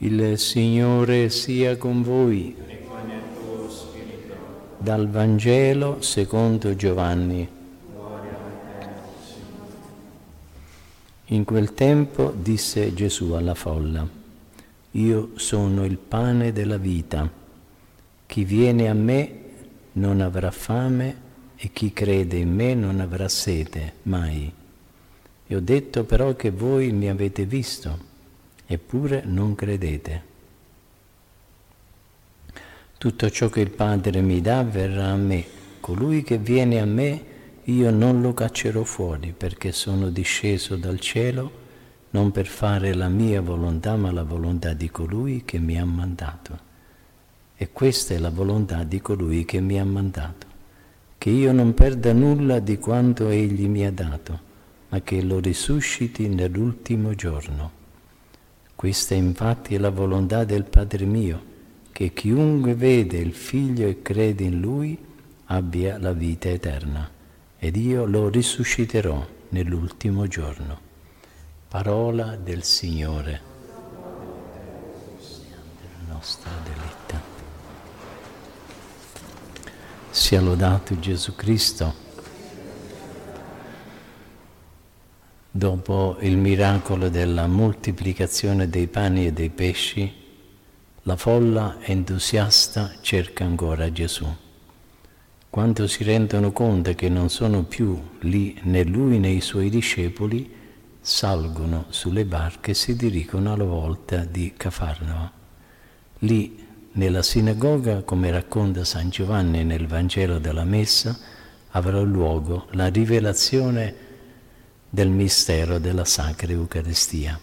Il Signore sia con voi. Dal Vangelo secondo Giovanni. In quel tempo disse Gesù alla folla, Io sono il pane della vita. Chi viene a me non avrà fame e chi crede in me non avrà sete mai. E ho detto però che voi mi avete visto eppure non credete. Tutto ciò che il Padre mi dà verrà a me. Colui che viene a me io non lo caccerò fuori perché sono disceso dal cielo non per fare la mia volontà ma la volontà di colui che mi ha mandato. E questa è la volontà di colui che mi ha mandato, che io non perda nulla di quanto egli mi ha dato, ma che lo risusciti nell'ultimo giorno. Questa infatti è la volontà del Padre mio, che chiunque vede il Figlio e crede in Lui abbia la vita eterna, ed io lo risusciterò nell'ultimo giorno. Parola del Signore. Nostra delitta. Sia lodato Gesù Cristo. Dopo il miracolo della moltiplicazione dei pani e dei pesci, la folla entusiasta cerca ancora Gesù. Quando si rendono conto che non sono più lì né lui né i suoi discepoli, salgono sulle barche e si dirigono alla volta di Cafarno. Lì, nella sinagoga, come racconta San Giovanni nel Vangelo della Messa, avrà luogo la rivelazione del mistero della Sacra Eucaristia.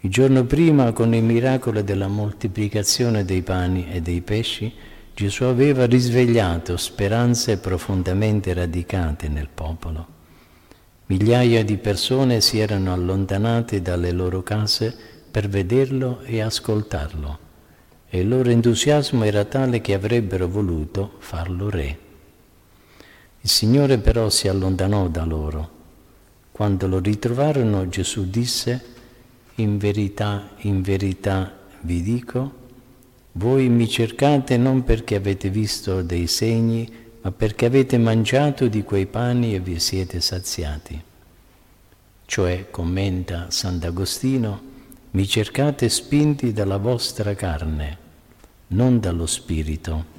Il giorno prima, con il miracolo della moltiplicazione dei pani e dei pesci, Gesù aveva risvegliato speranze profondamente radicate nel popolo. Migliaia di persone si erano allontanate dalle loro case per vederlo e ascoltarlo e il loro entusiasmo era tale che avrebbero voluto farlo re. Il Signore però si allontanò da loro. Quando lo ritrovarono Gesù disse, in verità, in verità vi dico, voi mi cercate non perché avete visto dei segni, ma perché avete mangiato di quei pani e vi siete saziati. Cioè, commenta Sant'Agostino, mi cercate spinti dalla vostra carne, non dallo spirito.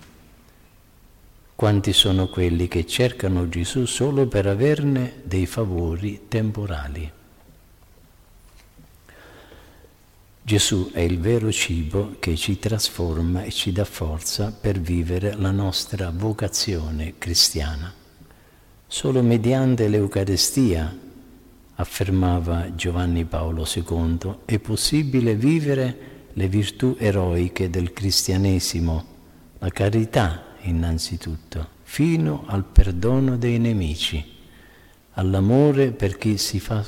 Quanti sono quelli che cercano Gesù solo per averne dei favori temporali? Gesù è il vero cibo che ci trasforma e ci dà forza per vivere la nostra vocazione cristiana. Solo mediante l'Eucarestia, affermava Giovanni Paolo II, è possibile vivere le virtù eroiche del cristianesimo, la carità, innanzitutto, fino al perdono dei nemici, all'amore per chi, fa,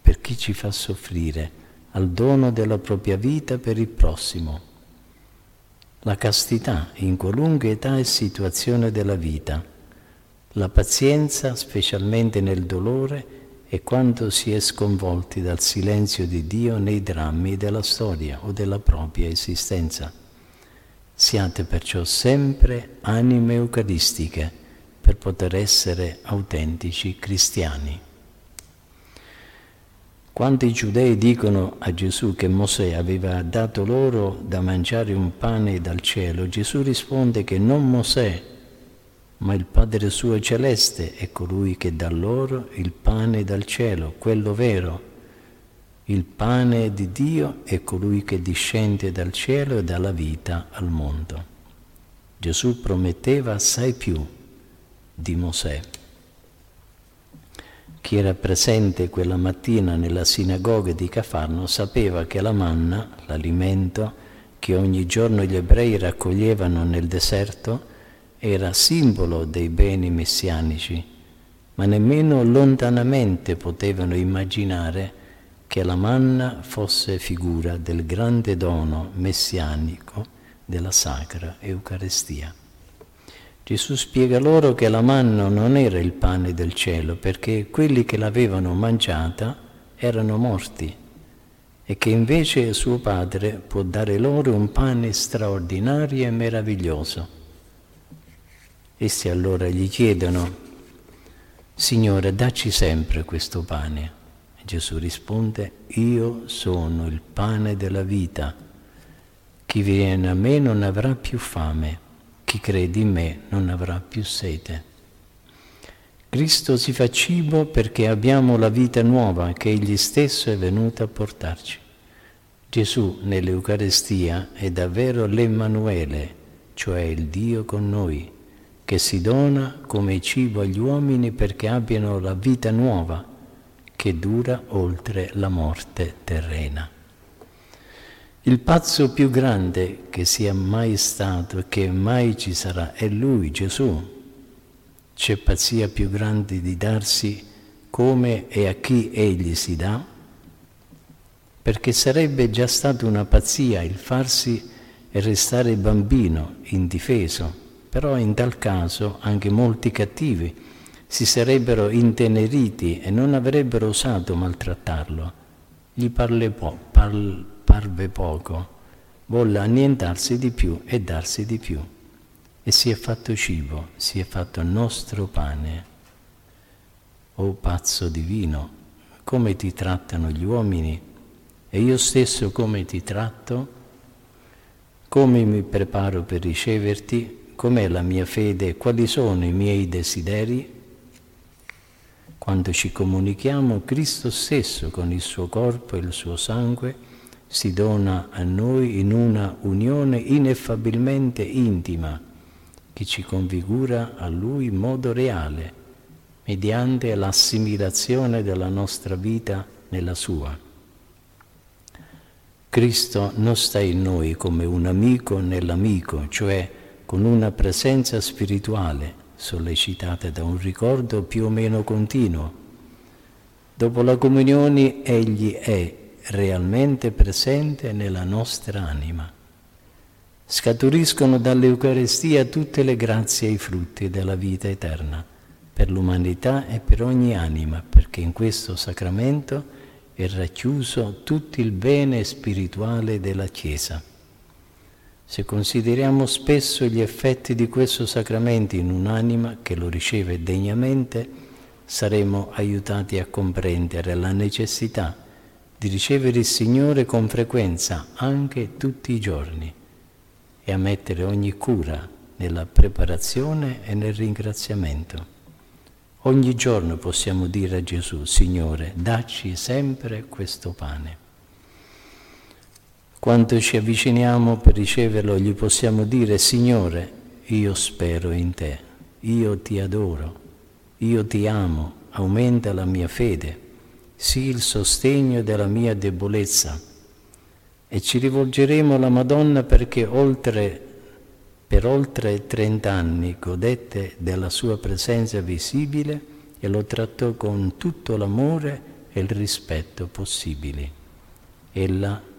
per chi ci fa soffrire, al dono della propria vita per il prossimo. La castità in qualunque età e situazione della vita, la pazienza specialmente nel dolore e quando si è sconvolti dal silenzio di Dio nei drammi della storia o della propria esistenza. Siate perciò sempre anime eucaristiche per poter essere autentici cristiani. Quando i giudei dicono a Gesù che Mosè aveva dato loro da mangiare un pane dal cielo, Gesù risponde che non Mosè, ma il Padre suo celeste è colui che dà loro il pane dal cielo, quello vero il pane di Dio è colui che discende dal cielo e dà la vita al mondo. Gesù prometteva assai più di Mosè. Chi era presente quella mattina nella sinagoga di Cafarno sapeva che la manna, l'alimento che ogni giorno gli ebrei raccoglievano nel deserto, era simbolo dei beni messianici, ma nemmeno lontanamente potevano immaginare che la manna fosse figura del grande dono messianico della Sacra Eucaristia. Gesù spiega loro che la manna non era il pane del cielo perché quelli che l'avevano mangiata erano morti e che invece suo padre può dare loro un pane straordinario e meraviglioso. Essi allora gli chiedono, Signore, dacci sempre questo pane. Gesù risponde, io sono il pane della vita. Chi viene a me non avrà più fame, chi crede in me non avrà più sete. Cristo si fa cibo perché abbiamo la vita nuova che Egli stesso è venuto a portarci. Gesù nell'Eucarestia è davvero l'Emmanuele, cioè il Dio con noi, che si dona come cibo agli uomini perché abbiano la vita nuova che dura oltre la morte terrena. Il pazzo più grande che sia mai stato e che mai ci sarà è Lui, Gesù, c'è pazzia più grande di darsi come e a chi egli si dà? Perché sarebbe già stata una pazzia il farsi e restare bambino, indifeso, però in tal caso anche molti cattivi si sarebbero inteneriti e non avrebbero osato maltrattarlo. Gli po- par- parve poco, volle annientarsi di più e darsi di più e si è fatto cibo, si è fatto nostro pane. O pazzo divino, come ti trattano gli uomini e io stesso come ti tratto? Come mi preparo per riceverti? Com'è la mia fede? Quali sono i miei desideri? Quando ci comunichiamo, Cristo stesso con il suo corpo e il suo sangue si dona a noi in una unione ineffabilmente intima che ci configura a Lui in modo reale, mediante l'assimilazione della nostra vita nella sua. Cristo non sta in noi come un amico nell'amico, cioè con una presenza spirituale sollecitata da un ricordo più o meno continuo. Dopo la comunione Egli è realmente presente nella nostra anima scaturiscono dall'Eucarestia tutte le grazie e i frutti della vita eterna per l'umanità e per ogni anima, perché in questo sacramento è racchiuso tutto il bene spirituale della Chiesa. Se consideriamo spesso gli effetti di questo sacramento in un'anima che lo riceve degnamente, saremo aiutati a comprendere la necessità di ricevere il Signore con frequenza anche tutti i giorni e a mettere ogni cura nella preparazione e nel ringraziamento. Ogni giorno possiamo dire a Gesù, Signore, dacci sempre questo pane. Quando ci avviciniamo per riceverlo, gli possiamo dire, Signore, io spero in te, io ti adoro, io ti amo, aumenta la mia fede, sii il sostegno della mia debolezza e ci rivolgeremo alla Madonna perché oltre, per oltre 30 anni godette della sua presenza visibile e lo trattò con tutto l'amore e il rispetto possibili. Ella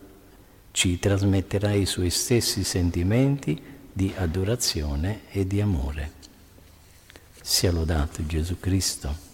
ci trasmetterà i suoi stessi sentimenti di adorazione e di amore. Sia lodato Gesù Cristo.